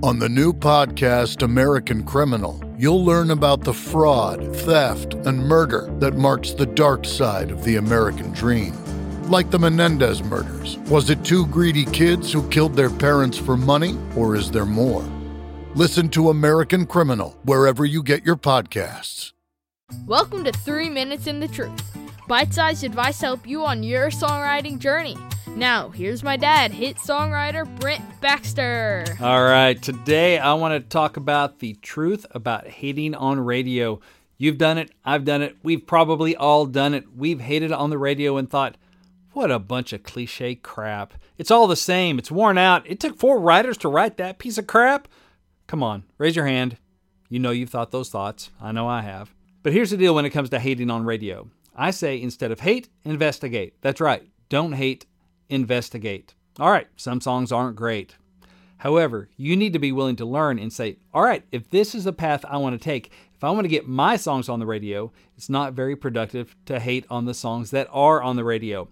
On the new podcast, American Criminal, you'll learn about the fraud, theft, and murder that marks the dark side of the American dream. Like the Menendez murders. Was it two greedy kids who killed their parents for money, or is there more? Listen to American Criminal wherever you get your podcasts. Welcome to Three Minutes and the Truth bite sized advice to help you on your songwriting journey. Now, here's my dad, hit songwriter Brent Baxter. All right, today I want to talk about the truth about hating on radio. You've done it, I've done it, we've probably all done it. We've hated on the radio and thought, what a bunch of cliche crap. It's all the same, it's worn out. It took four writers to write that piece of crap. Come on, raise your hand. You know you've thought those thoughts. I know I have. But here's the deal when it comes to hating on radio. I say instead of hate, investigate. That's right. Don't hate, investigate. All right, some songs aren't great. However, you need to be willing to learn and say, all right, if this is the path I want to take, if I want to get my songs on the radio, it's not very productive to hate on the songs that are on the radio.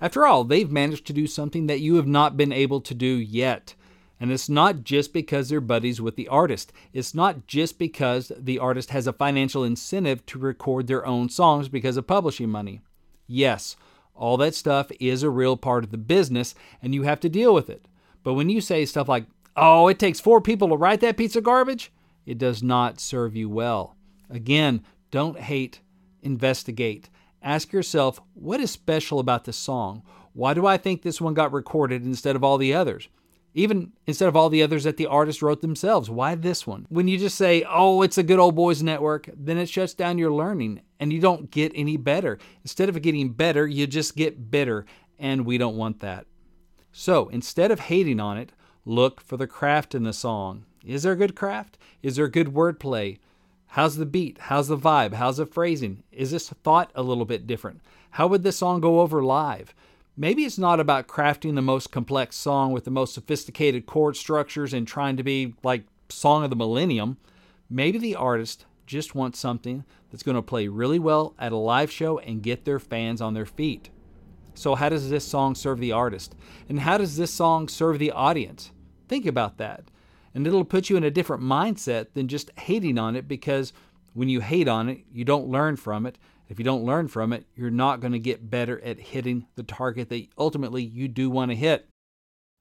After all, they've managed to do something that you have not been able to do yet. And it's not just because they're buddies with the artist. It's not just because the artist has a financial incentive to record their own songs because of publishing money. Yes, all that stuff is a real part of the business and you have to deal with it. But when you say stuff like, oh, it takes four people to write that piece of garbage, it does not serve you well. Again, don't hate, investigate. Ask yourself, what is special about this song? Why do I think this one got recorded instead of all the others? Even instead of all the others that the artist wrote themselves. Why this one? When you just say, oh, it's a good old boys network, then it shuts down your learning and you don't get any better. Instead of getting better, you just get bitter, and we don't want that. So instead of hating on it, look for the craft in the song. Is there good craft? Is there good wordplay? How's the beat? How's the vibe? How's the phrasing? Is this thought a little bit different? How would this song go over live? Maybe it's not about crafting the most complex song with the most sophisticated chord structures and trying to be like Song of the Millennium. Maybe the artist just wants something that's going to play really well at a live show and get their fans on their feet. So, how does this song serve the artist? And how does this song serve the audience? Think about that. And it'll put you in a different mindset than just hating on it because when you hate on it, you don't learn from it if you don't learn from it, you're not going to get better at hitting the target that ultimately you do want to hit.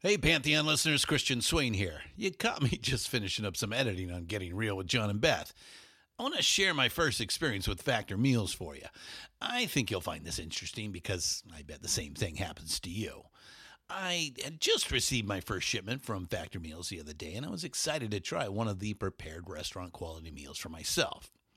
Hey, Pantheon listeners, Christian Swain here. You caught me just finishing up some editing on Getting Real with John and Beth. I want to share my first experience with Factor Meals for you. I think you'll find this interesting because I bet the same thing happens to you. I had just received my first shipment from Factor Meals the other day, and I was excited to try one of the prepared restaurant quality meals for myself.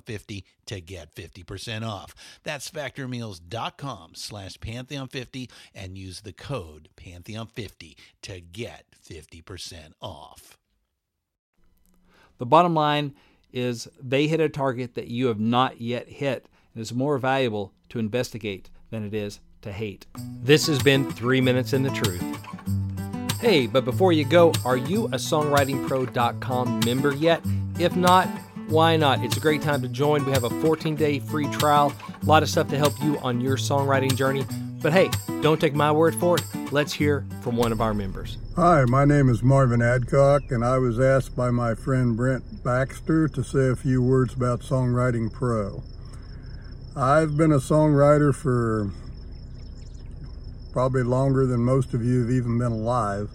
Pantheon50 to get 50% off. That's factormeals.com slash Pantheon50 and use the code Pantheon50 to get 50% off. The bottom line is they hit a target that you have not yet hit. and It's more valuable to investigate than it is to hate. This has been Three Minutes and the Truth. Hey, but before you go, are you a songwritingpro.com member yet? If not, why not? It's a great time to join. We have a 14 day free trial, a lot of stuff to help you on your songwriting journey. But hey, don't take my word for it. Let's hear from one of our members. Hi, my name is Marvin Adcock, and I was asked by my friend Brent Baxter to say a few words about Songwriting Pro. I've been a songwriter for probably longer than most of you have even been alive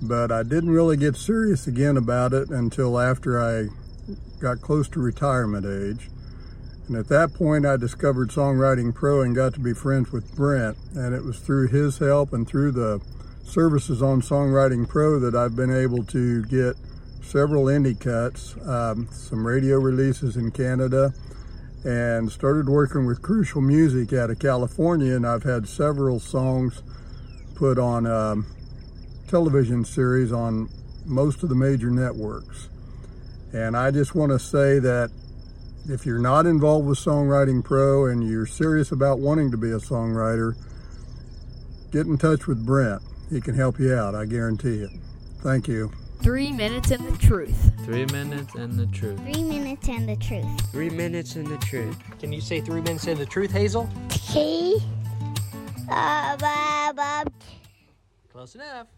but I didn't really get serious again about it until after I got close to retirement age. And at that point, I discovered Songwriting Pro and got to be friends with Brent. And it was through his help and through the services on Songwriting Pro that I've been able to get several indie cuts, um, some radio releases in Canada, and started working with Crucial Music out of California. And I've had several songs put on um, television series on most of the major networks. And I just want to say that if you're not involved with Songwriting Pro and you're serious about wanting to be a songwriter, get in touch with Brent. He can help you out, I guarantee it. Thank you. Three minutes and the truth. Three minutes and the truth. Three minutes and the truth. Three minutes and the truth. Can you say three minutes and the truth, Hazel? T. Uh, ba, ba. Close enough.